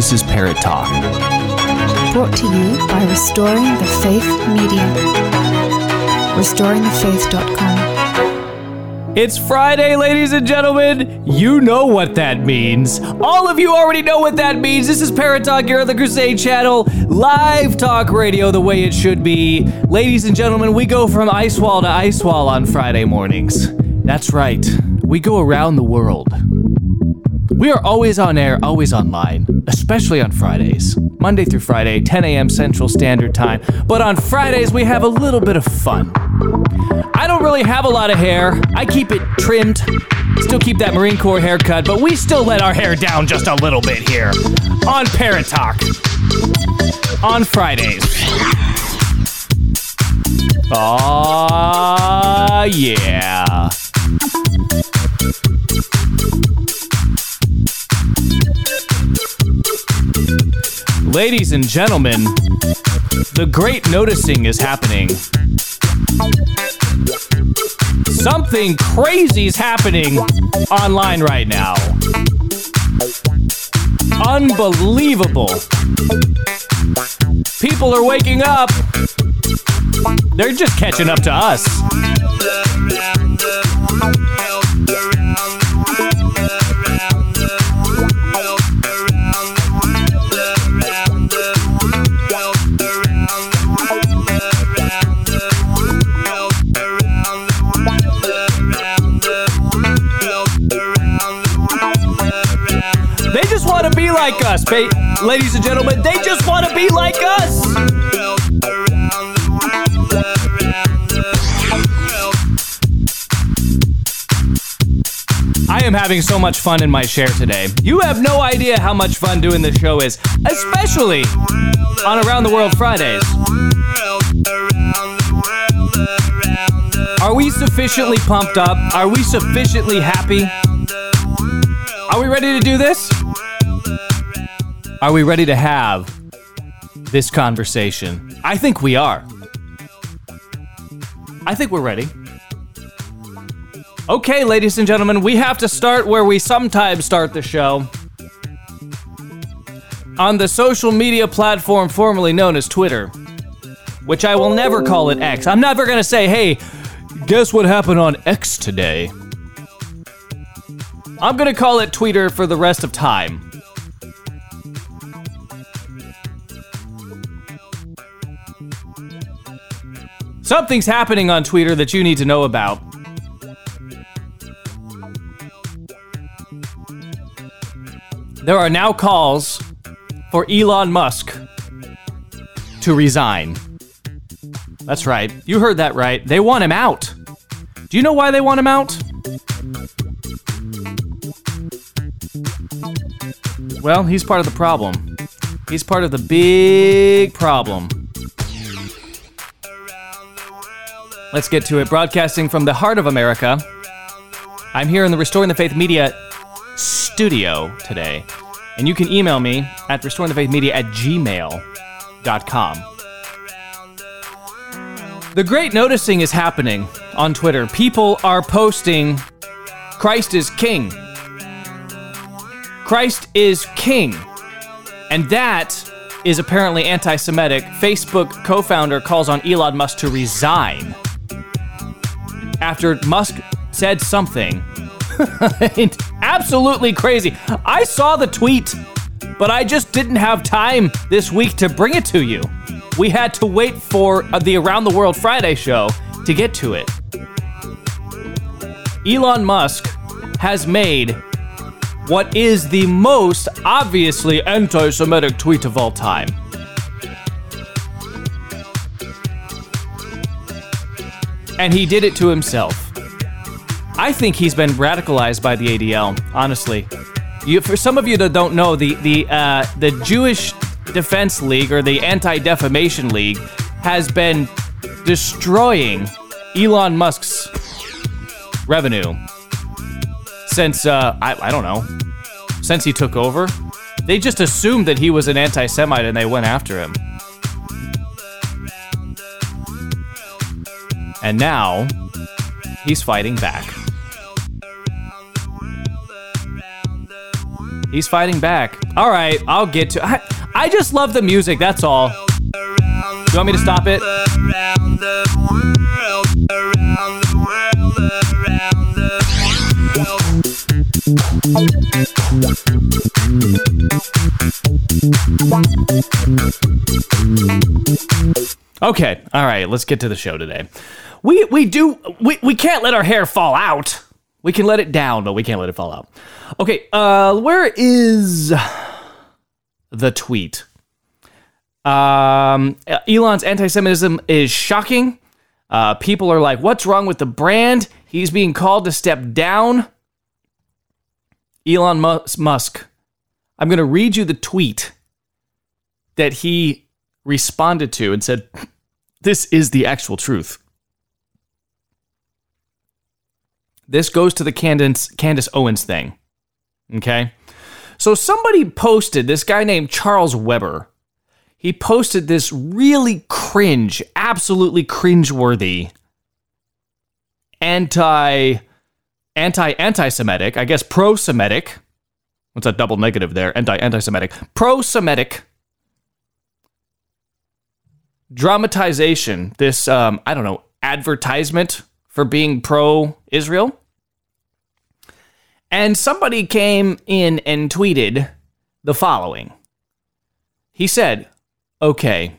This is Parrott Talk. Brought to you by Restoring the Faith Media. RestoringTheFaith.com. It's Friday, ladies and gentlemen. You know what that means. All of you already know what that means. This is Parrott Talk here on the Crusade Channel, live talk radio the way it should be. Ladies and gentlemen, we go from ice wall to ice wall on Friday mornings. That's right, we go around the world. We are always on air, always online, especially on Fridays. Monday through Friday, 10 a.m. Central Standard Time. But on Fridays, we have a little bit of fun. I don't really have a lot of hair. I keep it trimmed. Still keep that Marine Corps haircut, but we still let our hair down just a little bit here on Parrott Talk on Fridays. Aw, yeah. Ladies and gentlemen, the great noticing is happening. Something crazy is happening online right now. Unbelievable. People are waking up. They're just catching up to us. Like us, ba- ladies and gentlemen. They just want to be like us. I am having so much fun in my chair today. You have no idea how much fun doing this show is, especially on Around the World Fridays. Are we sufficiently pumped up? Are we sufficiently happy? Are we ready to do this? Are we ready to have this conversation? I think we are. I think we're ready. Okay, ladies and gentlemen, we have to start where we sometimes start the show. On the social media platform formerly known as Twitter, which I will never call it X. I'm never gonna say, hey, guess what happened on X today? I'm gonna call it Twitter for the rest of time. Something's happening on Twitter that you need to know about. There are now calls for Elon Musk to resign. That's right. You heard that right. They want him out. Do you know why they want him out? Well, he's part of the problem. He's part of the big problem. Let's get to it. Broadcasting from the heart of America. I'm here in the Restoring the Faith Media studio today. And you can email me at restoringthefaithmedia at gmail.com. The great noticing is happening on Twitter. People are posting Christ is King. Christ is King. And that is apparently anti Semitic. Facebook co founder calls on Elon Musk to resign after Musk said something absolutely crazy. I saw the tweet, but I just didn't have time this week to bring it to you. We had to wait for uh, the Around the World Friday show to get to it. Elon Musk has made what is the most obviously anti Semitic tweet of all time. And he did it to himself. I think he's been radicalized by the ADL, honestly. You, for some of you that don't know, the, the, uh, the Jewish Defense League or the Anti Defamation League has been destroying Elon Musk's revenue since, uh, I, I don't know, since he took over. They just assumed that he was an anti Semite and they went after him. And now, he's fighting back. He's fighting back. All right, I'll get to. I, I just love the music. That's all. You want me to stop it? Okay, all right, let's get to the show today. We we do we, we can't let our hair fall out. We can let it down, but we can't let it fall out. Okay, uh where is the tweet? Um Elon's anti-Semitism is shocking. Uh, people are like, what's wrong with the brand? He's being called to step down. Elon Musk. I'm going to read you the tweet that he responded to and said, This is the actual truth. This goes to the Candace, Candace Owens thing. Okay? So somebody posted, this guy named Charles Weber, he posted this really cringe, absolutely cringeworthy anti anti anti Semitic, I guess pro Semitic. What's that double negative there? Anti anti Semitic. Pro Semitic dramatization, this, um, I don't know, advertisement for being pro Israel. And somebody came in and tweeted the following. He said, okay,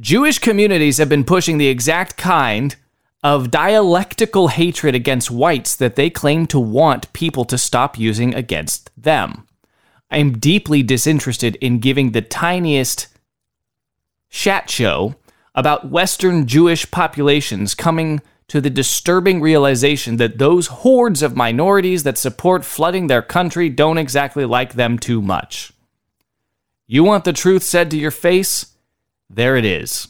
Jewish communities have been pushing the exact kind of dialectical hatred against whites that they claim to want people to stop using against them. I am deeply disinterested in giving the tiniest chat show about Western Jewish populations coming to the disturbing realization that those hordes of minorities that support flooding their country don't exactly like them too much. You want the truth said to your face? There it is.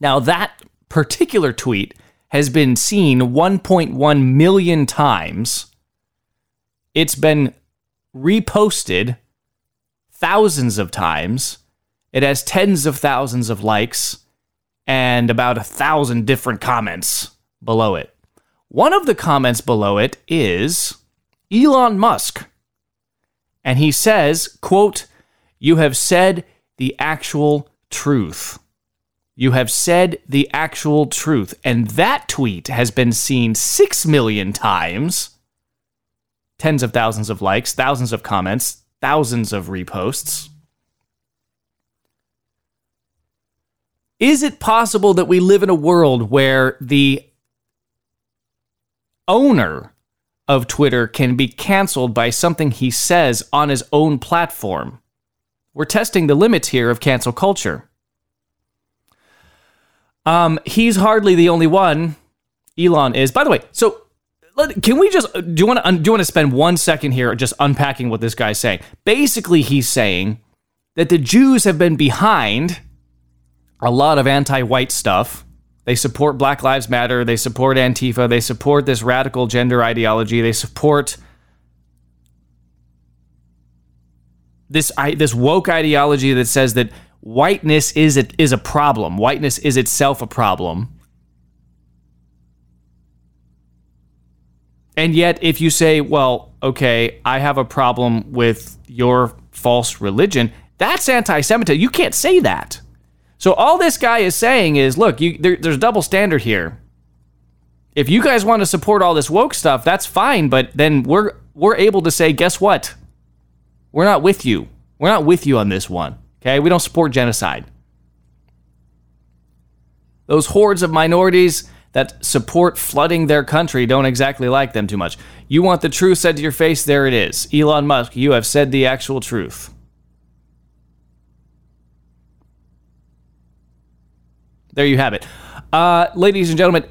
Now, that particular tweet has been seen 1.1 million times. It's been reposted thousands of times. It has tens of thousands of likes and about a thousand different comments below it. One of the comments below it is Elon Musk. And he says, quote, you have said the actual truth. You have said the actual truth. And that tweet has been seen six million times. Tens of thousands of likes, thousands of comments, thousands of reposts. Is it possible that we live in a world where the owner of Twitter can be canceled by something he says on his own platform? We're testing the limits here of cancel culture. Um, he's hardly the only one. Elon is. By the way, so can we just do you want to do you want to spend one second here just unpacking what this guy's saying? Basically, he's saying that the Jews have been behind a lot of anti-white stuff. They support Black Lives Matter. They support Antifa. They support this radical gender ideology. They support this this woke ideology that says that whiteness is a, is a problem. Whiteness is itself a problem. And yet, if you say, well, okay, I have a problem with your false religion, that's anti Semitism. You can't say that. So all this guy is saying is, look, you, there, there's a double standard here. If you guys want to support all this woke stuff, that's fine, but then we're we're able to say, guess what? We're not with you. We're not with you on this one. Okay? We don't support genocide. Those hordes of minorities that support flooding their country don't exactly like them too much. You want the truth said to your face? There it is. Elon Musk, you have said the actual truth. There you have it. Uh, ladies and gentlemen,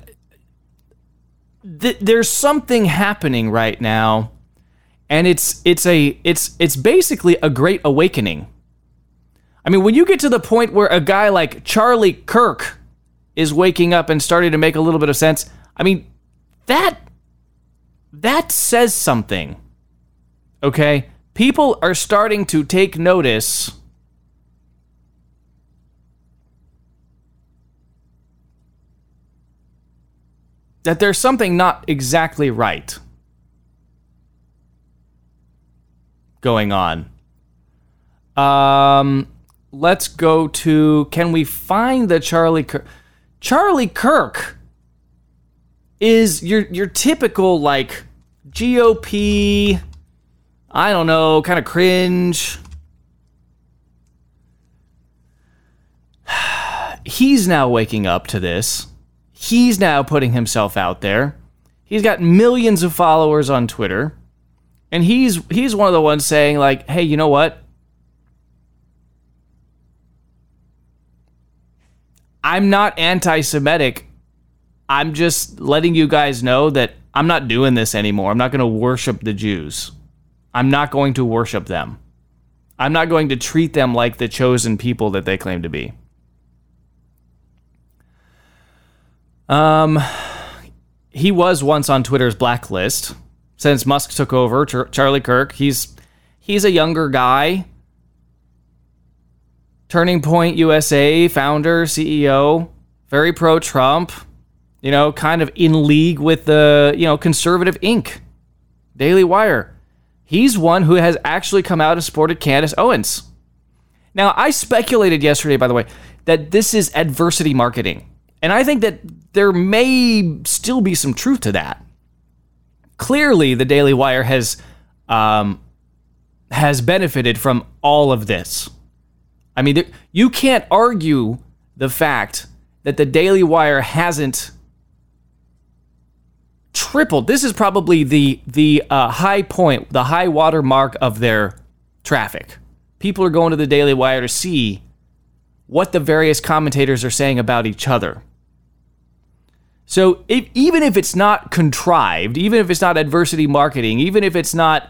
th- there's something happening right now, and it's it's a it's it's basically a great awakening. I mean, when you get to the point where a guy like Charlie Kirk is waking up and starting to make a little bit of sense, I mean, that that says something. Okay? People are starting to take notice that there's something not exactly right. going on. Um, let's go to can we find the Charlie Kirk? Charlie Kirk is your your typical like GOP I don't know, kind of cringe. He's now waking up to this. He's now putting himself out there. He's got millions of followers on Twitter. And he's he's one of the ones saying like, "Hey, you know what? I'm not anti-Semitic. I'm just letting you guys know that I'm not doing this anymore. I'm not going to worship the Jews." I'm not going to worship them. I'm not going to treat them like the chosen people that they claim to be. Um, he was once on Twitter's blacklist since Musk took over. Char- Charlie Kirk, he's he's a younger guy. Turning Point USA founder, CEO, very pro Trump, you know, kind of in league with the, you know, conservative Inc. Daily Wire. He's one who has actually come out and supported Candace Owens. Now, I speculated yesterday, by the way, that this is adversity marketing. And I think that there may still be some truth to that. Clearly, the Daily Wire has um, has benefited from all of this. I mean, you can't argue the fact that the Daily Wire hasn't tripled. This is probably the the uh, high point, the high water mark of their traffic. People are going to the Daily Wire to see what the various commentators are saying about each other. So if, even if it's not contrived, even if it's not adversity marketing, even if it's not,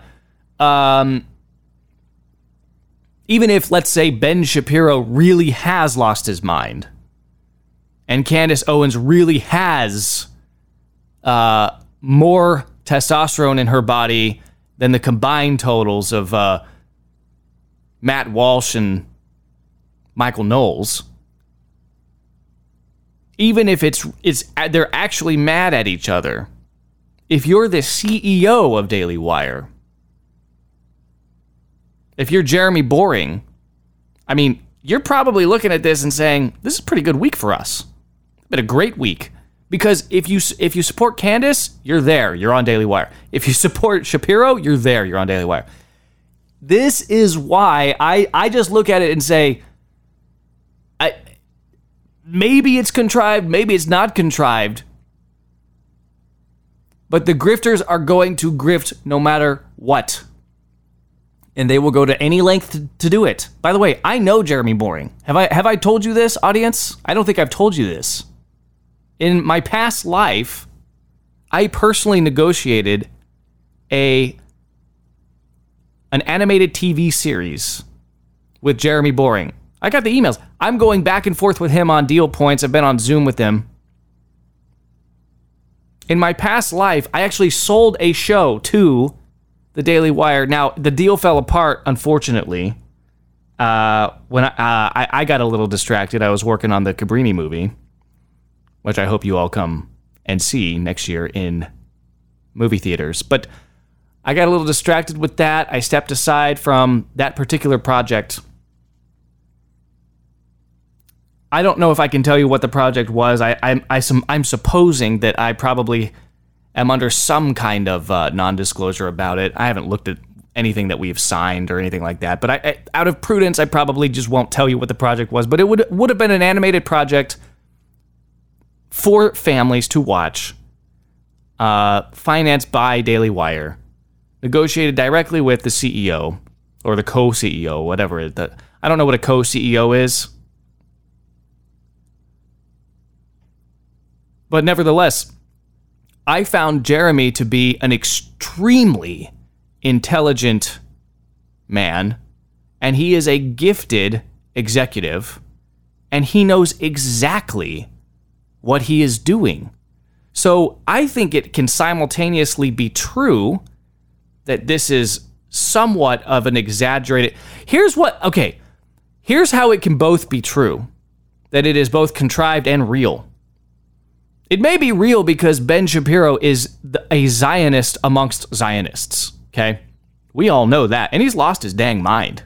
um, even if let's say Ben Shapiro really has lost his mind, and Candace Owens really has uh, more testosterone in her body than the combined totals of uh, Matt Walsh and Michael Knowles. Even if it's it's they're actually mad at each other. If you're the CEO of Daily Wire, if you're Jeremy Boring, I mean, you're probably looking at this and saying, "This is a pretty good week for us. Been a great week." Because if you if you support Candace, you're there. You're on Daily Wire. If you support Shapiro, you're there. You're on Daily Wire. This is why I I just look at it and say, I maybe it's contrived, maybe it's not contrived. But the grifters are going to grift no matter what. And they will go to any length to, to do it. By the way, I know Jeremy Boring. Have I have I told you this, audience? I don't think I've told you this in my past life, I personally negotiated a an animated TV series with Jeremy Boring. I got the emails. I'm going back and forth with him on deal points. I've been on Zoom with him. In my past life, I actually sold a show to the Daily Wire. Now, the deal fell apart, unfortunately. Uh, when I, uh, I, I got a little distracted, I was working on the Cabrini movie which I hope you all come and see next year in movie theaters. But I got a little distracted with that. I stepped aside from that particular project. I don't know if I can tell you what the project was. I, I, I, I'm supposing that I probably am under some kind of uh, non disclosure about it. I haven't looked at anything that we've signed or anything like that. But I, I, out of prudence, I probably just won't tell you what the project was. But it would would have been an animated project for families to watch, uh, financed by Daily Wire, negotiated directly with the CEO or the co-CEO, whatever it. The, I don't know what a co-CEO is, but nevertheless, I found Jeremy to be an extremely intelligent man, and he is a gifted executive, and he knows exactly what he is doing. So I think it can simultaneously be true that this is somewhat of an exaggerated. Here's what, okay, here's how it can both be true that it is both contrived and real. It may be real because Ben Shapiro is a Zionist amongst Zionists, okay? We all know that. And he's lost his dang mind.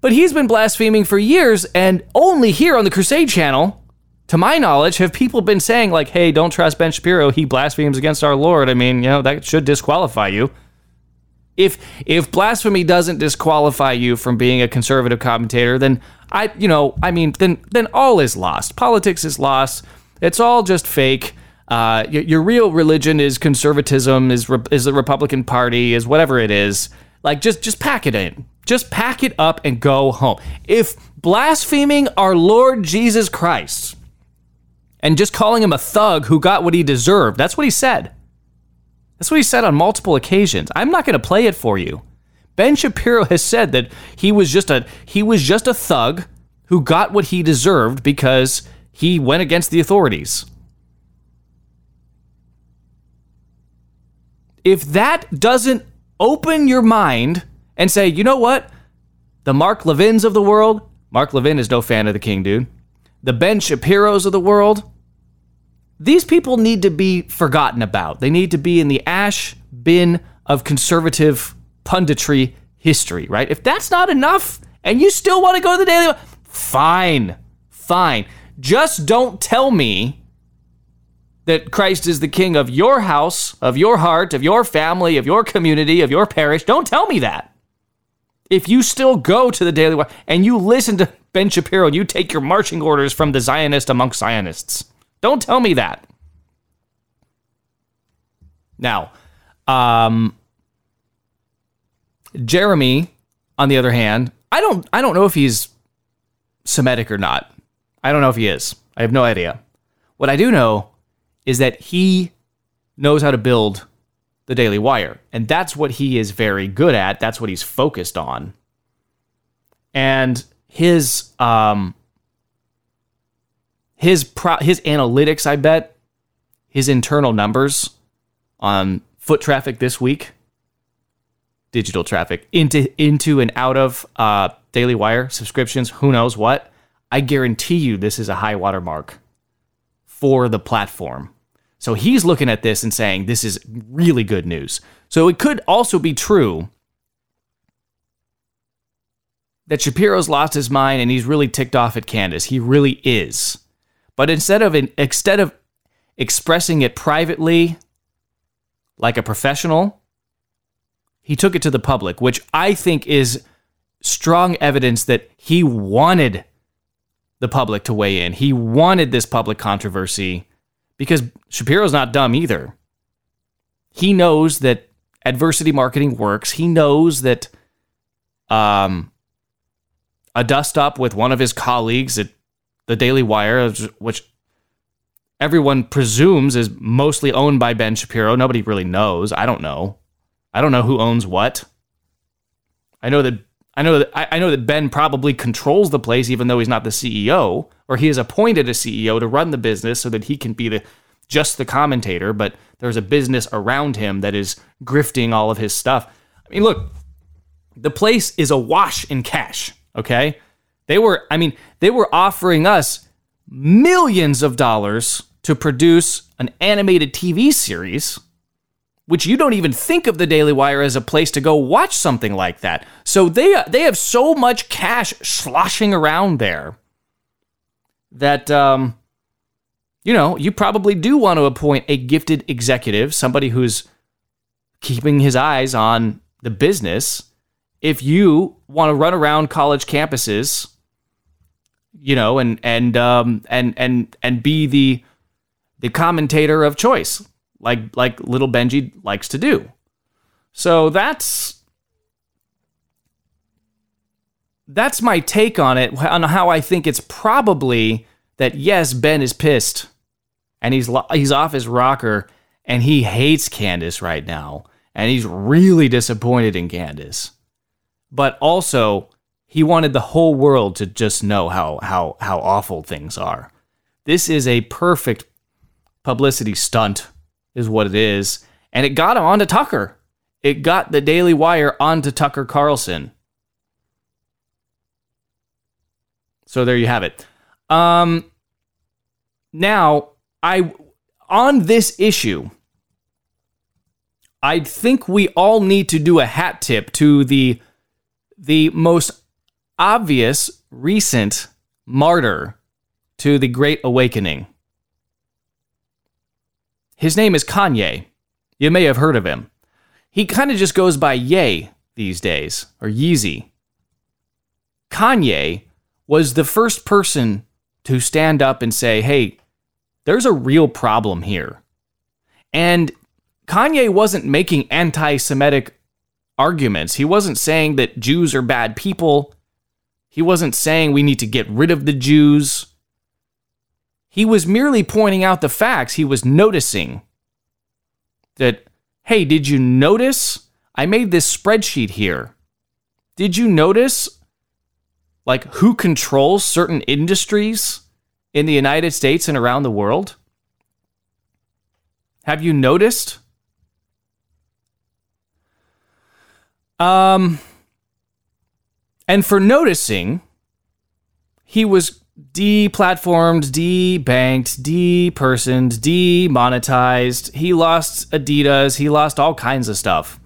But he's been blaspheming for years, and only here on the Crusade channel, to my knowledge, have people been saying, like, hey, don't trust Ben Shapiro. He blasphemes against our Lord. I mean, you know, that should disqualify you. If if blasphemy doesn't disqualify you from being a conservative commentator, then I, you know, I mean, then then all is lost. Politics is lost. It's all just fake. Uh, your, your real religion is conservatism, is is the Republican Party, is whatever it is. Like just just pack it in. Just pack it up and go home. If blaspheming our Lord Jesus Christ and just calling him a thug who got what he deserved, that's what he said. That's what he said on multiple occasions. I'm not going to play it for you. Ben Shapiro has said that he was just a he was just a thug who got what he deserved because he went against the authorities. If that doesn't open your mind and say, you know what? The Mark Levins of the world, Mark Levin is no fan of the king, dude. The Ben Shapiros of the world, these people need to be forgotten about. They need to be in the ash bin of conservative punditry history, right? If that's not enough and you still want to go to the Daily, fine, fine. Just don't tell me that Christ is the king of your house, of your heart, of your family, of your community, of your parish. Don't tell me that. If you still go to the Daily Wire and you listen to Ben Shapiro and you take your marching orders from the Zionist amongst Zionists, don't tell me that. Now, um, Jeremy, on the other hand, I don't I don't know if he's Semitic or not. I don't know if he is. I have no idea. What I do know is that he knows how to build the Daily Wire, and that's what he is very good at. That's what he's focused on. And his um his pro- his analytics, I bet, his internal numbers on foot traffic this week digital traffic into into and out of uh, Daily Wire subscriptions. Who knows what? I guarantee you, this is a high watermark for the platform. So he's looking at this and saying this is really good news. So it could also be true that Shapiro's lost his mind and he's really ticked off at Candace. He really is. But instead of instead of expressing it privately like a professional, he took it to the public, which I think is strong evidence that he wanted the public to weigh in. He wanted this public controversy because Shapiro's not dumb either. He knows that adversity marketing works. He knows that um, a dust up with one of his colleagues at the Daily Wire, which everyone presumes is mostly owned by Ben Shapiro. Nobody really knows. I don't know. I don't know who owns what. I know that I know that I know that Ben probably controls the place, even though he's not the CEO, or he has appointed a CEO to run the business so that he can be the just the commentator. But there's a business around him that is grifting all of his stuff. I mean, look, the place is awash in cash. Okay, they were. I mean, they were offering us millions of dollars to produce an animated TV series which you don't even think of the Daily Wire as a place to go watch something like that. So they they have so much cash sloshing around there that um, you know you probably do want to appoint a gifted executive, somebody who's keeping his eyes on the business. If you want to run around college campuses, you know, and and um, and and and be the the commentator of choice like like little Benji likes to do. So that's that's my take on it on how I think it's probably that yes, Ben is pissed and he's he's off his rocker and he hates Candace right now and he's really disappointed in Candace. But also he wanted the whole world to just know how how how awful things are. This is a perfect publicity stunt is what it is. And it got him onto Tucker. It got the Daily Wire onto Tucker Carlson. So there you have it. Um, now, I on this issue, I think we all need to do a hat tip to the the most obvious recent martyr to the Great Awakening. His name is Kanye. You may have heard of him. He kind of just goes by Ye these days, or Yeezy. Kanye was the first person to stand up and say, hey, there's a real problem here. And Kanye wasn't making anti Semitic arguments. He wasn't saying that Jews are bad people. He wasn't saying we need to get rid of the Jews. He was merely pointing out the facts. He was noticing that, hey, did you notice? I made this spreadsheet here. Did you notice, like, who controls certain industries in the United States and around the world? Have you noticed? Um, and for noticing, he was deplatformed, debanked, depersoned, demonetized. He lost Adidas. He lost all kinds of stuff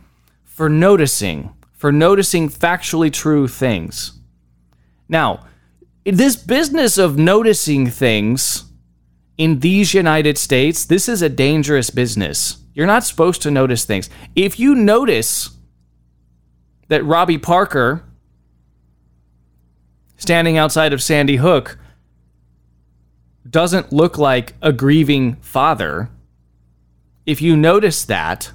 for noticing, for noticing factually true things. Now, this business of noticing things in these United States, this is a dangerous business. You're not supposed to notice things. If you notice that Robbie Parker standing outside of Sandy Hook doesn't look like a grieving father, if you notice that,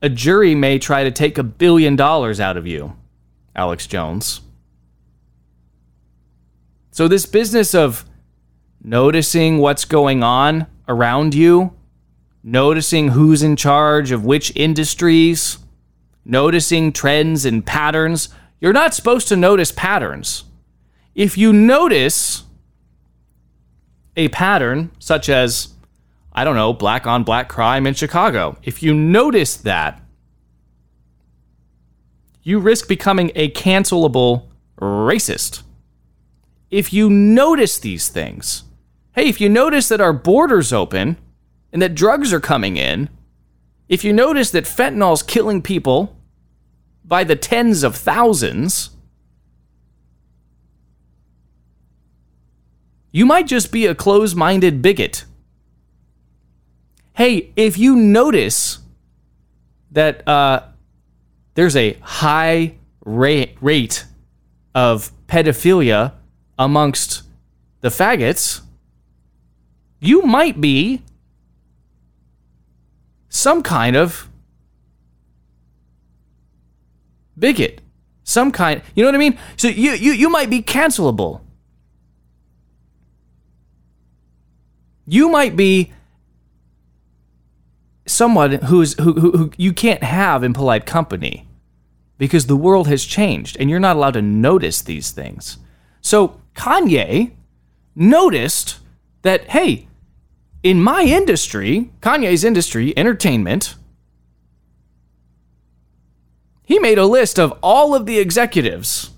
a jury may try to take a billion dollars out of you, Alex Jones. So, this business of noticing what's going on around you, noticing who's in charge of which industries, noticing trends and patterns, you're not supposed to notice patterns. If you notice a pattern, such as, I don't know, black on black crime in Chicago, if you notice that, you risk becoming a cancelable racist. If you notice these things, hey, if you notice that our borders open and that drugs are coming in, if you notice that fentanyl's killing people by the tens of thousands, you might just be a close minded bigot. Hey, if you notice that uh, there's a high rate of pedophilia amongst the faggots, you might be some kind of bigot. Some kind, you know what I mean? So you you you might be cancelable. You might be someone who's who, who, who you can't have in polite company because the world has changed and you're not allowed to notice these things. So Kanye noticed that hey, in my industry, Kanye's industry, entertainment, he made a list of all of the executives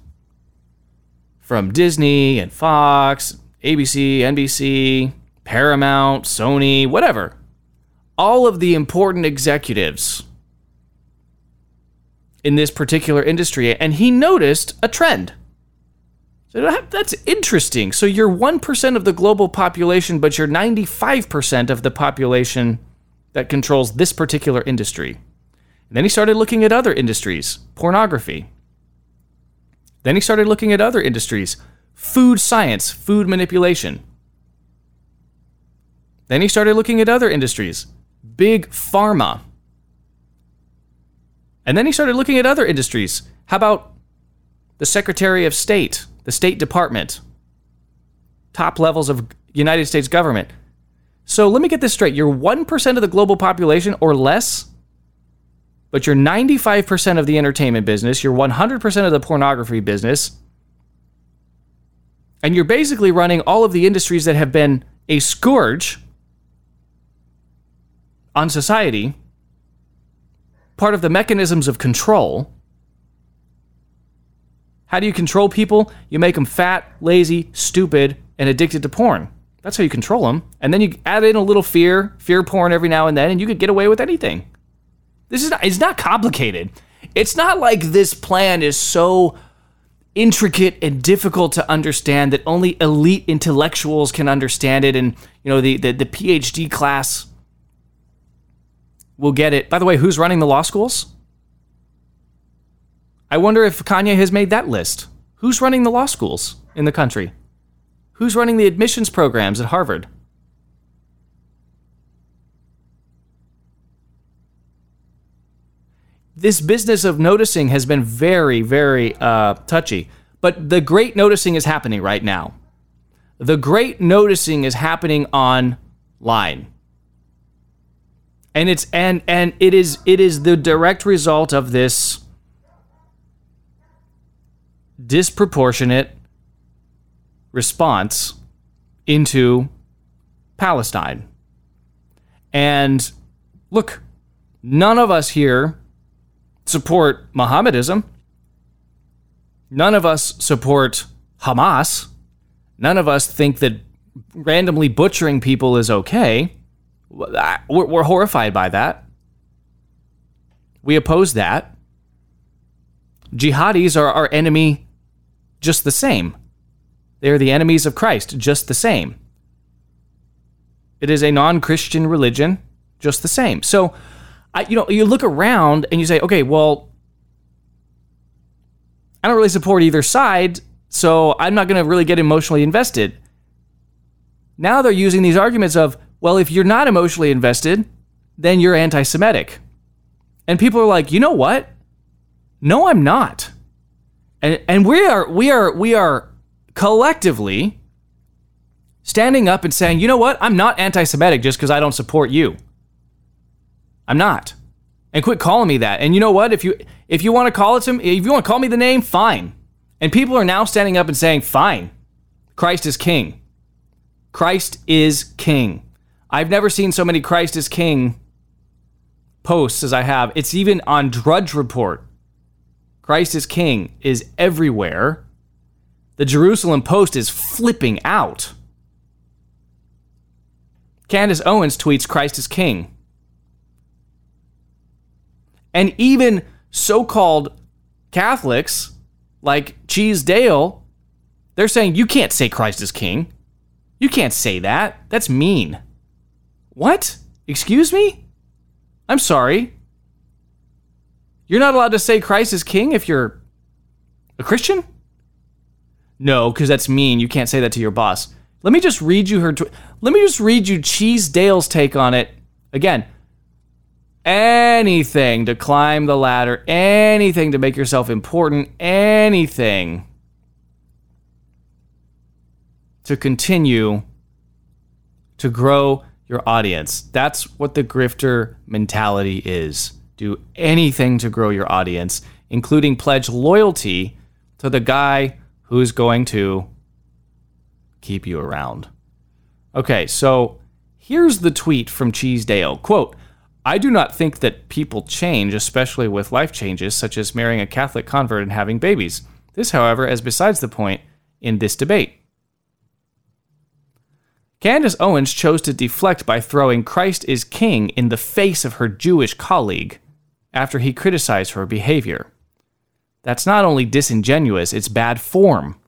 from Disney and Fox, ABC, NBC, Paramount, Sony, whatever. All of the important executives in this particular industry, and he noticed a trend. So that's interesting. So you're 1% of the global population, but you're 95% of the population that controls this particular industry. And then he started looking at other industries, pornography. Then he started looking at other industries, food science, food manipulation. Then he started looking at other industries, big pharma. And then he started looking at other industries. How about the Secretary of State, the State Department, top levels of United States government? So let me get this straight. You're 1% of the global population or less but you're 95% of the entertainment business, you're 100% of the pornography business, and you're basically running all of the industries that have been a scourge on society, part of the mechanisms of control. How do you control people? You make them fat, lazy, stupid, and addicted to porn. That's how you control them. And then you add in a little fear, fear porn every now and then, and you could get away with anything. This is not, it's not complicated. It's not like this plan is so intricate and difficult to understand that only elite intellectuals can understand it and you know the, the, the phd class will get it by the way who's running the law schools i wonder if kanye has made that list who's running the law schools in the country who's running the admissions programs at harvard this business of noticing has been very, very uh, touchy. But the great noticing is happening right now. The great noticing is happening online. And it's and and it is it is the direct result of this disproportionate response into Palestine. And look, none of us here support Mohammedism. None of us support Hamas. None of us think that randomly butchering people is okay. We're, we're horrified by that. We oppose that. Jihadis are our enemy just the same. They are the enemies of Christ just the same. It is a non Christian religion just the same. So, I, you know, you look around and you say, okay, well, I don't really support either side, so I'm not going to really get emotionally invested. Now they're using these arguments of, well, if you're not emotionally invested, then you're anti Semitic. And people are like, you know what? No, I'm not. And, and we are we are we are collectively standing up and saying, you know what? I'm not anti Semitic just because I don't support you. I'm not. And quit calling me that. And you know what? If you if you want to call it to me, if you want to call me the name, fine. And people are now standing up and saying, fine. Christ is king. Christ is king. I've never seen so many Christ is king posts as I have. It's even on Drudge Report. Christ is king is everywhere. The Jerusalem Post is flipping out. Candace Owens tweets Christ is king. And even so called Catholics like Cheese Dale, they're saying you can't say Christ is king. You can't say that. That's mean. What? Excuse me? I'm sorry. You're not allowed to say Christ is king if you're a Christian? No, because that's mean. You can't say that to your boss. Let me just read you her. Tw- Let me just read you Cheese Dale's take on it. Again, anything to climb the ladder, anything to make yourself important, anything to continue to grow your audience. That's what the grifter mentality is. Do anything to grow your audience, including pledge loyalty to the guy who's going to keep you around. Okay, so here's the tweet from Cheese Dale. Quote, I do not think that people change, especially with life changes such as marrying a Catholic convert and having babies. This, however, is besides the point in this debate. Candace Owens chose to deflect by throwing Christ is King in the face of her Jewish colleague after he criticized her behavior. That's not only disingenuous, it's bad form.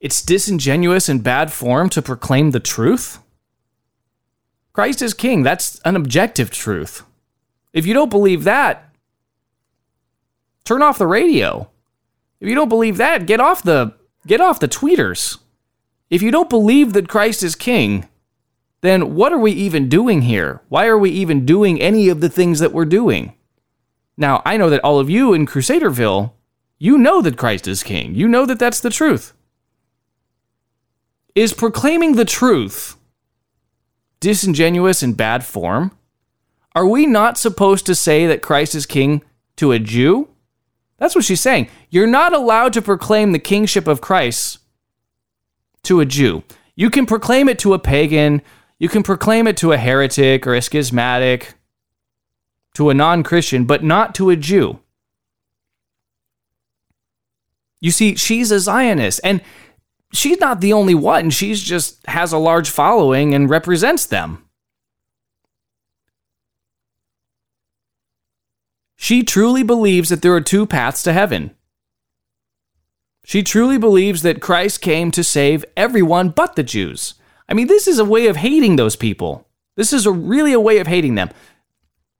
It's disingenuous and bad form to proclaim the truth? Christ is king. That's an objective truth. If you don't believe that, turn off the radio. If you don't believe that, get off the get off the tweeters. If you don't believe that Christ is king, then what are we even doing here? Why are we even doing any of the things that we're doing? Now, I know that all of you in Crusaderville, you know that Christ is king. You know that that's the truth. Is proclaiming the truth disingenuous and bad form? Are we not supposed to say that Christ is king to a Jew? That's what she's saying. You're not allowed to proclaim the kingship of Christ to a Jew. You can proclaim it to a pagan, you can proclaim it to a heretic or a schismatic, to a non Christian, but not to a Jew. You see, she's a Zionist. And she's not the only one. She's just has a large following and represents them. she truly believes that there are two paths to heaven. She truly believes that Christ came to save everyone but the Jews. I mean, this is a way of hating those people. This is a really a way of hating them.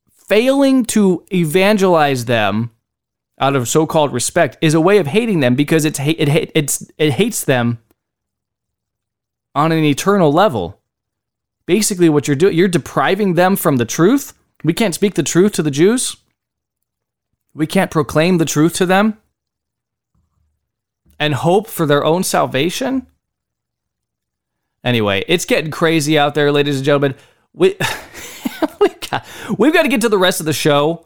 Failing to evangelize them out of so-called respect is a way of hating them because it's it, it it's it hates them on an eternal level. Basically what you're doing you're depriving them from the truth. We can't speak the truth to the Jews. We can't proclaim the truth to them and hope for their own salvation. Anyway, it's getting crazy out there, ladies and gentlemen. We we got, we've got to get to the rest of the show.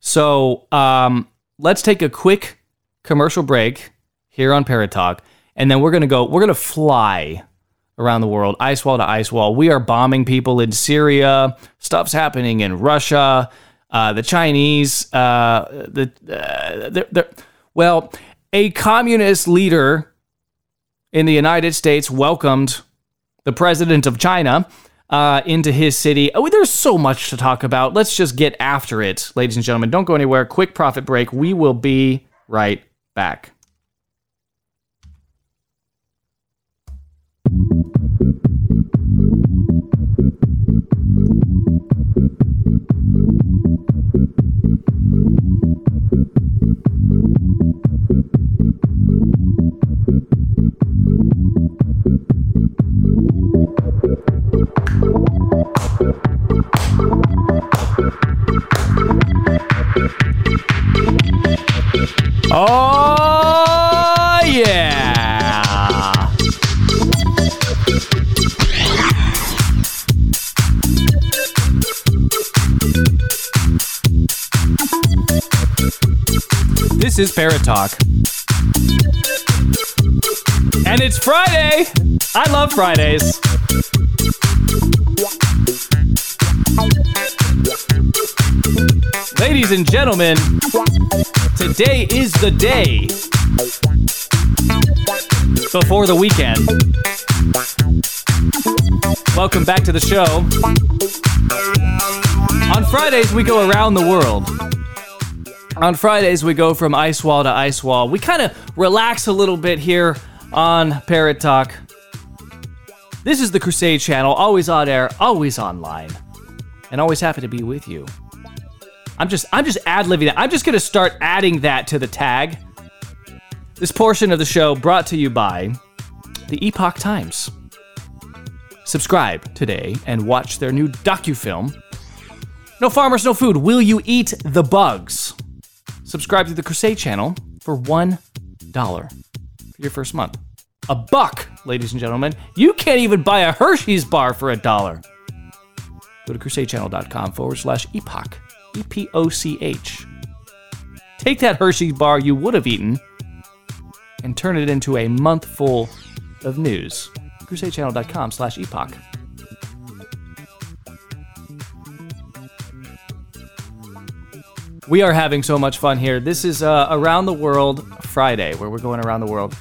So um, let's take a quick commercial break here on Parrott and then we're gonna go. We're gonna fly around the world, ice wall to ice wall. We are bombing people in Syria. Stuff's happening in Russia. Uh, the Chinese, uh, the uh, they're, they're, well, a communist leader in the United States welcomed the president of China uh, into his city. Oh, there's so much to talk about. Let's just get after it, ladies and gentlemen. Don't go anywhere. Quick profit break. We will be right back. Oh, yeah. This is Parrott Talk. And it's Friday. I love Fridays. Ladies and gentlemen, today is the day before the weekend. Welcome back to the show. On Fridays, we go around the world. On Fridays, we go from ice wall to ice wall. We kind of relax a little bit here on Parrott Talk. This is the Crusade channel, always on air, always online, and always happy to be with you. I'm just I'm just ad that. I'm just gonna start adding that to the tag. This portion of the show brought to you by the Epoch Times. Subscribe today and watch their new docu-film. No farmers, no food. Will you eat the bugs? Subscribe to the Crusade channel for one dollar for your first month. A buck, ladies and gentlemen. You can't even buy a Hershey's bar for a dollar. Go to crusadechannel.com forward slash epoch. E P O C H. Take that Hershey bar you would have eaten and turn it into a month full of news. crusadechannel.com slash epoch. We are having so much fun here. This is uh, Around the World Friday, where we're going around the world.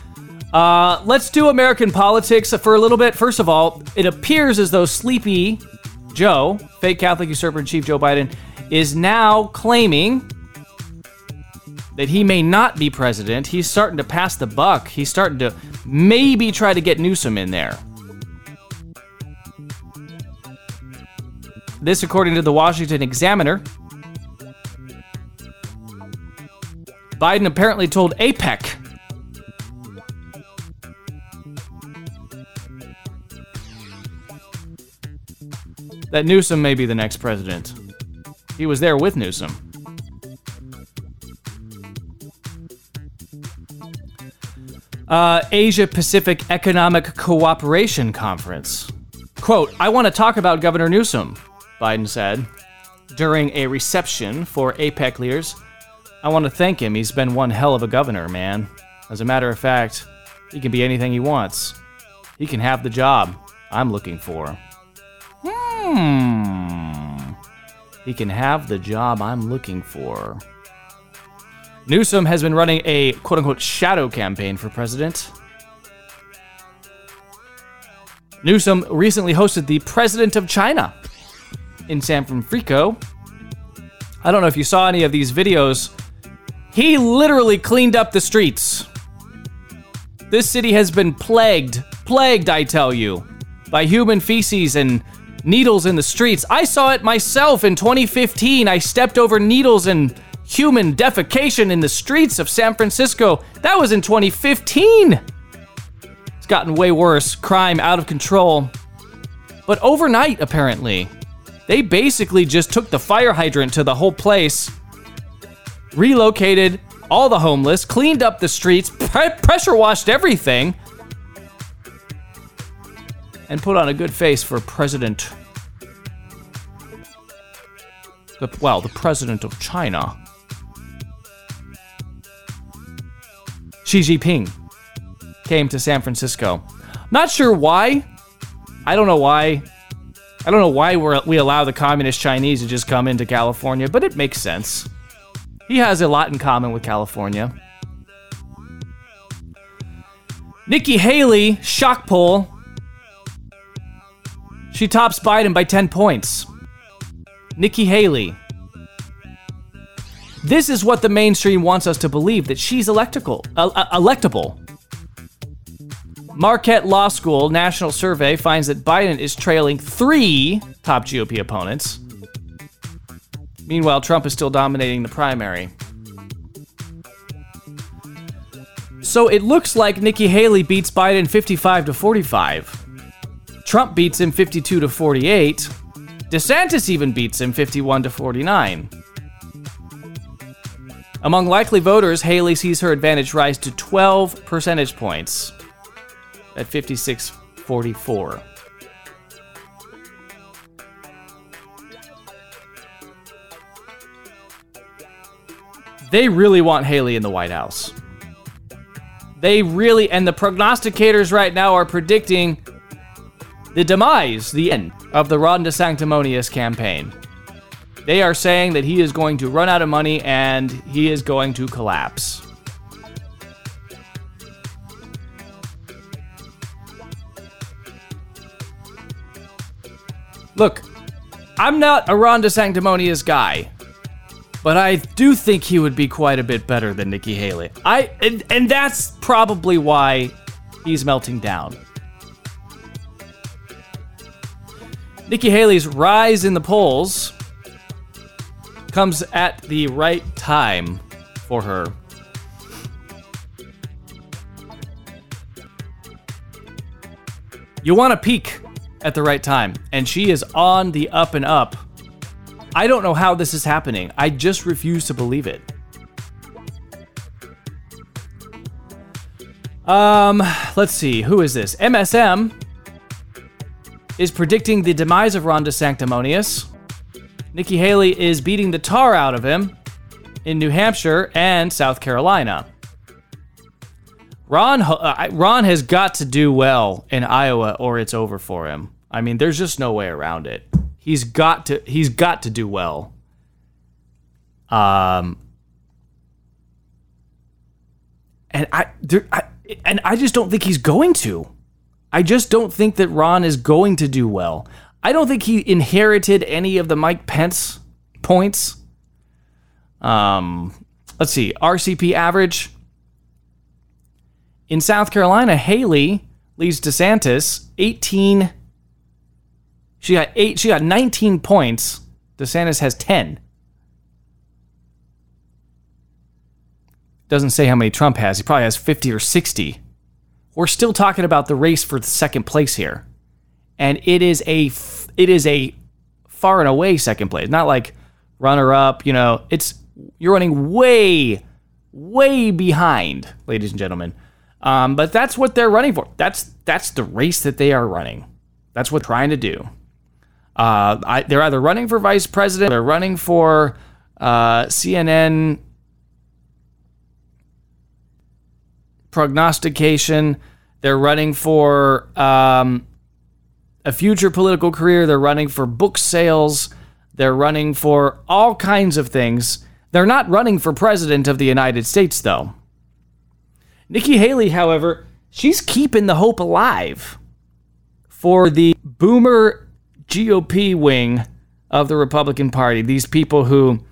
Uh, let's do American politics for a little bit. First of all, it appears as though Sleepy Joe, fake Catholic usurper in chief Joe Biden, is now claiming that he may not be president. He's starting to pass the buck. He's starting to maybe try to get Newsom in there. This, according to the Washington Examiner. Biden apparently told APEC that Newsom may be the next president. He was there with Newsom. Uh, Asia Pacific Economic Cooperation Conference. Quote, I want to talk about Governor Newsom, Biden said during a reception for APEC leaders. I want to thank him. He's been one hell of a governor, man. As a matter of fact, he can be anything he wants. He can have the job I'm looking for. Hmm. He can have the job I'm looking for. Newsom has been running a quote unquote shadow campaign for president. Newsom recently hosted the president of China in San Francisco I don't know if you saw any of these videos. He literally cleaned up the streets. This city has been plagued, plagued, I tell you, by human feces and needles in the streets. I saw it myself in 2015. I stepped over needles and human defecation in the streets of San Francisco. That was in 2015. It's gotten way worse. Crime out of control. But overnight, apparently, they basically just took the fire hydrant to the whole place, relocated all the homeless, cleaned up the streets, pre- pressure washed everything, and put on a good face for President. The, well, the president of China. Xi Jinping came to San Francisco. Not sure why. I don't know why. I don't know why we we allow the communist Chinese to just come into California, but it makes sense. He has a lot in common with California. Nikki Haley, shock poll. She tops Biden by 10 points. Nikki Haley. This is what the mainstream wants us to believe that she's electical, uh, uh, electable. Marquette Law School national survey finds that Biden is trailing three top GOP opponents. Meanwhile, Trump is still dominating the primary. So it looks like Nikki Haley beats Biden 55 to 45. Trump beats him 52 to 48. DeSantis even beats him 51 to 49. Among likely voters, Haley sees her advantage rise to 12 percentage points at 56 44. They really want Haley in the White House. They really, and the prognosticators right now are predicting the demise, the end of the Ron DeSanctimonious campaign. They are saying that he is going to run out of money and he is going to collapse. Look, I'm not a Ron DeSanctimonious guy, but I do think he would be quite a bit better than Nikki Haley. I and, and that's probably why he's melting down. Nikki Haley's rise in the polls comes at the right time for her. You want to peak at the right time, and she is on the up and up. I don't know how this is happening. I just refuse to believe it. Um, let's see. Who is this? MSM is predicting the demise of Ron DeSanctimonious. Nikki Haley is beating the tar out of him in New Hampshire and South Carolina. Ron uh, Ron has got to do well in Iowa or it's over for him. I mean, there's just no way around it. He's got to he's got to do well. Um and I, there, I and I just don't think he's going to. I just don't think that Ron is going to do well. I don't think he inherited any of the Mike Pence points. Um, let's see, RCP average in South Carolina, Haley leads DeSantis 18. She got eight. She got 19 points. DeSantis has 10. Doesn't say how many Trump has. He probably has 50 or 60. We're still talking about the race for second place here, and it is a it is a far and away second place. Not like runner up. You know, it's you're running way way behind, ladies and gentlemen. Um, but that's what they're running for. That's that's the race that they are running. That's what they're trying to do. Uh, I, they're either running for vice president, they're running for uh, CNN prognostication, they're running for um, a future political career, they're running for book sales, they're running for all kinds of things. They're not running for president of the United States, though. Nikki Haley, however, she's keeping the hope alive for the boomer GOP wing of the Republican Party. These people who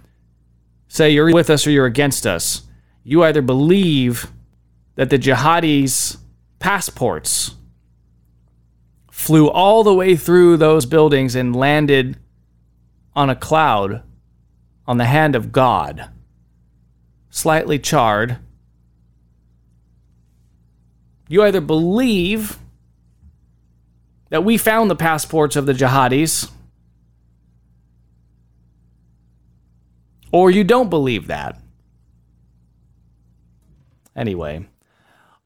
say you're with us or you're against us. You either believe that the jihadis' passports flew all the way through those buildings and landed on a cloud on the hand of God, slightly charred. You either believe that we found the passports of the jihadis, or you don't believe that. Anyway,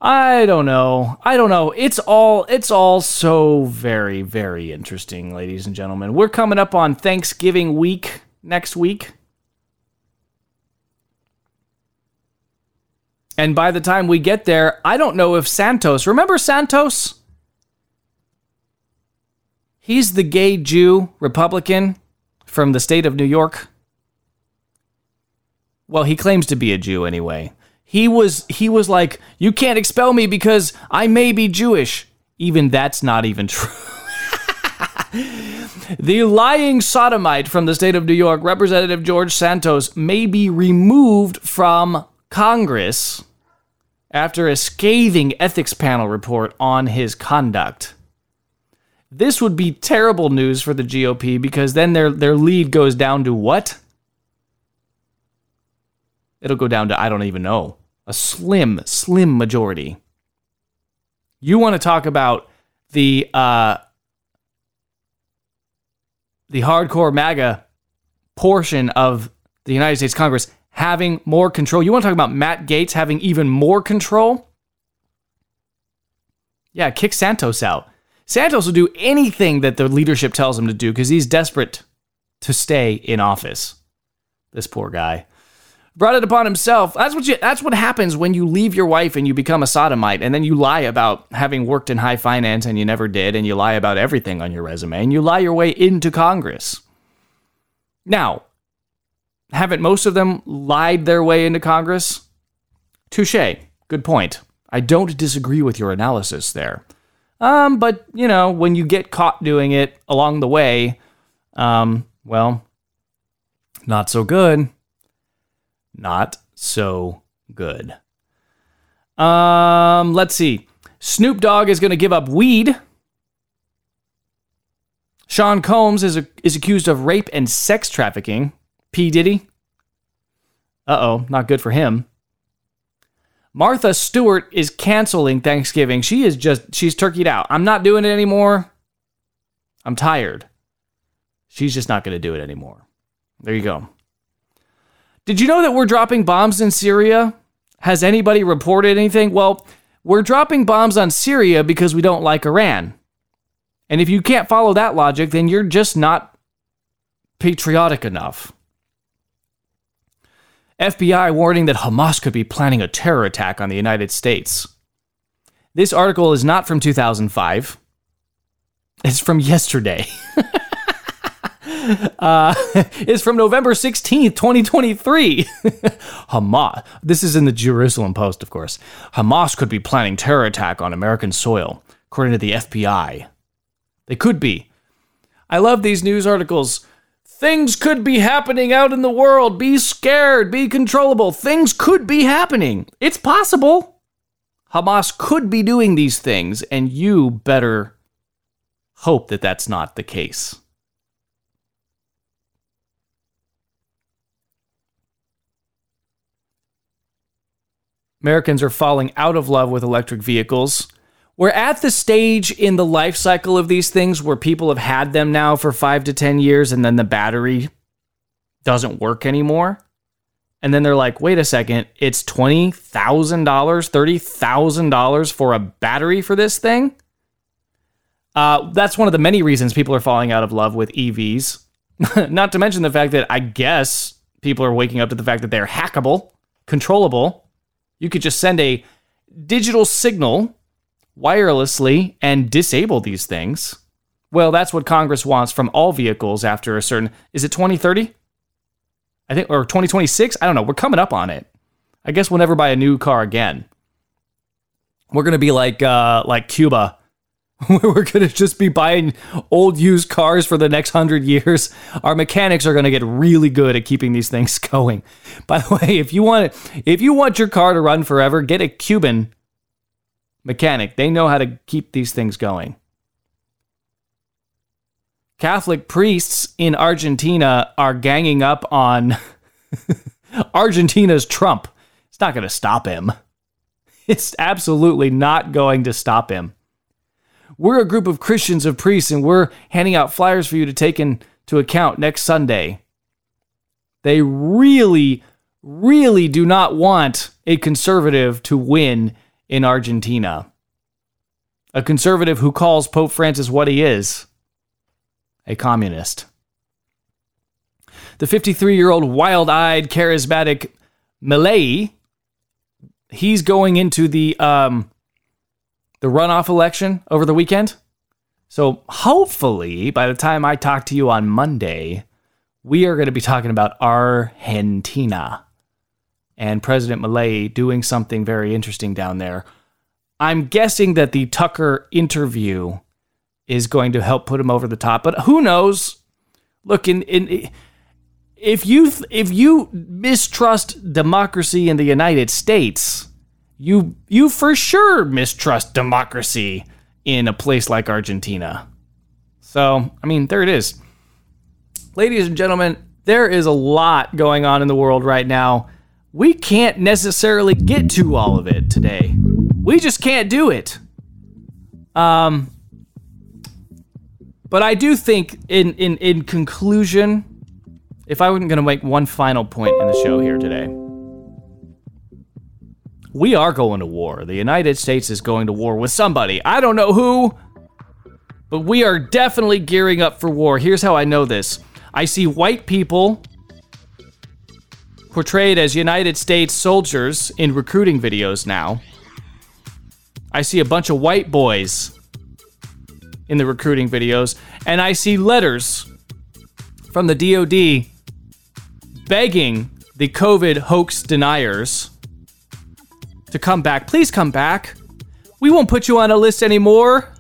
I don't know. I don't know. It's all it's all so very very interesting, ladies and gentlemen. We're coming up on Thanksgiving week next week. And by the time we get there, I don't know if Santos, remember Santos? He's the gay Jew Republican from the state of New York. Well, he claims to be a Jew anyway. He was he was like, "You can't expel me because I may be Jewish." Even that's not even true. the lying sodomite from the state of New York, Representative George Santos, may be removed from Congress after a scathing ethics panel report on his conduct. This would be terrible news for the GOP because then their their lead goes down to what? It'll go down to I don't even know a slim, slim majority. You want to talk about the uh, the hardcore MAGA portion of the United States Congress having more control. You want to talk about Matt Gaetz having even more control? Yeah, kick Santos out. Santos will do anything that the leadership tells him to do because he's desperate to stay in office. This poor guy brought it upon himself. That's what you, that's what happens when you leave your wife and you become a sodomite and then you lie about having worked in high finance and you never did and you lie about everything on your resume and you lie your way into Congress. Now, haven't most of them lied their way into Congress? Touche. Good point. I don't disagree with your analysis there. Um, but you know, when you get caught doing it along the way, um, well, not so good not so good. Um, let's see. Snoop Dogg is going to give up weed. Sean Combs is, a, is accused of rape and sex trafficking. P. Diddy. Uh oh, not good for him. Martha Stewart is canceling Thanksgiving. She is just, she's turkeyed out. I'm not doing it anymore. I'm tired. She's just not going to do it anymore. There you go. Did you know that we're dropping bombs in Syria? Has anybody reported anything? Well, we're dropping bombs on Syria because we don't like Iran. And if you can't follow that logic, then you're just not patriotic enough. FBI warning that Hamas could be planning a terror attack on the United States. This article is not from 2005. It's from yesterday. uh, is from November 16th, 2023. Hamas, this is in the Jerusalem Post, of course. Hamas could be planning terror attack on American soil, according to the FBI. They could be. I love these news articles. Things could be happening out in the world. Be scared. Be controllable. Things could be happening. It's possible. Hamas could be doing these things, and you better hope that that's not the case. Americans are falling out of love with electric vehicles. We're at the stage in the life cycle of these things where people have had them now for five to 10 years and then the battery doesn't work anymore. And then they're like, wait a second, it's $20,000, $30,000 for a battery for this thing? Uh, that's one of the many reasons people are falling out of love with EVs. Not to mention the fact that I guess people are waking up to the fact that they're hackable, controllable, you could just send a digital signal wirelessly and disable these things. Well, that's what Congress wants from all vehicles after a certain is it 2030? I think or 2026? I don't know. We're coming up on it. I guess we'll never buy a new car again. We're going to be like uh like Cuba We're going to just be buying old used cars for the next hundred years. Our mechanics are going to get really good at keeping these things going. By the way, if you want if you want your car to run forever, get a Cuban mechanic. They know how to keep these things going. Catholic priests in Argentina are ganging up on Argentina's Trump. It's not going to stop him. It's absolutely not going to stop him. We're a group of Christians of priests, and we're handing out flyers for you to take into account next Sunday. They really, really do not want a conservative to win in Argentina. A conservative who calls Pope Francis what he is a communist. The 53 year old wild eyed charismatic Milei, he's going into the, um, the runoff election over the weekend. So hopefully, by the time I talk to you on Monday, we are going to be talking about Argentina and President Milei doing something very interesting down there. I'm guessing that the Tucker interview is going to help put him over the top. But who knows? Look, in, in if you if you mistrust democracy in the United States, you you for sure mistrust democracy in a place like Argentina. So, I mean, there it is. Ladies and gentlemen, there is a lot going on in the world right now. We can't necessarily get to all of it today. We just can't do it. Um but I do think, in in in conclusion, if I wasn't going to make one final point in the show here today, we are going to war. The United States is going to war with somebody. I don't know who, but we are definitely gearing up for war. Here's how I know this I see white people portrayed as United States soldiers in recruiting videos now. I see a bunch of white boys in the recruiting videos, and I see letters from the DoD begging the COVID hoax deniers to come back. Please come back. We won't put you on a list anymore.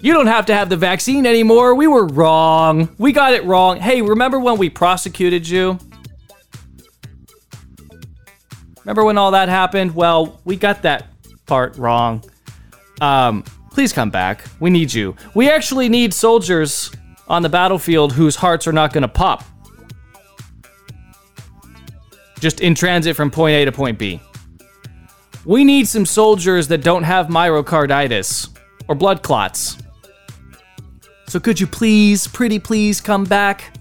You don't have to have the vaccine anymore. We were wrong. We got it wrong. Hey, remember when we prosecuted you? Remember when all that happened? Well, we got that part wrong. Um, Please come back. We need you. We actually need soldiers on the battlefield whose hearts are not going to pop. Just in transit from point A to point B. We need some soldiers that don't have myocarditis or blood clots. So could you please, pretty please, come back?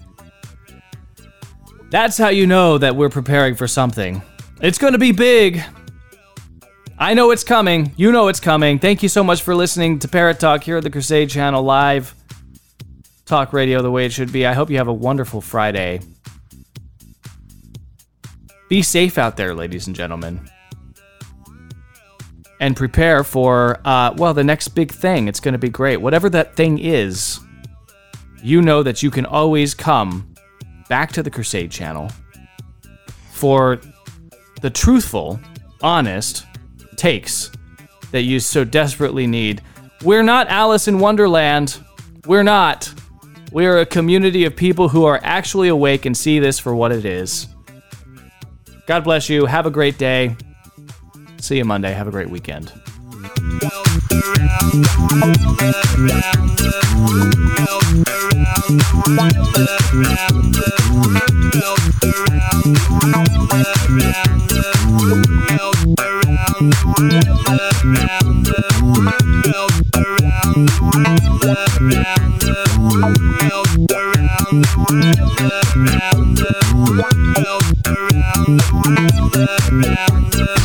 That's how you know that we're preparing for something. It's to be big. I know it's coming. You know it's coming. Thank you so much for listening to Parrott Talk here at the Crusade Channel live. Talk radio the way it should be. I hope you have a wonderful Friday. Be safe out there, ladies and gentlemen. And prepare for, uh, well, the next big thing. It's going to be great. Whatever that thing is, you know that you can always come back to the Crusade Channel for the truthful, honest, takes that you so desperately need. We're not Alice in Wonderland. We're not. We are a community of people who are actually awake and see this for what it is. God bless you. Have a great day. See you Monday. Have a great weekend. Thank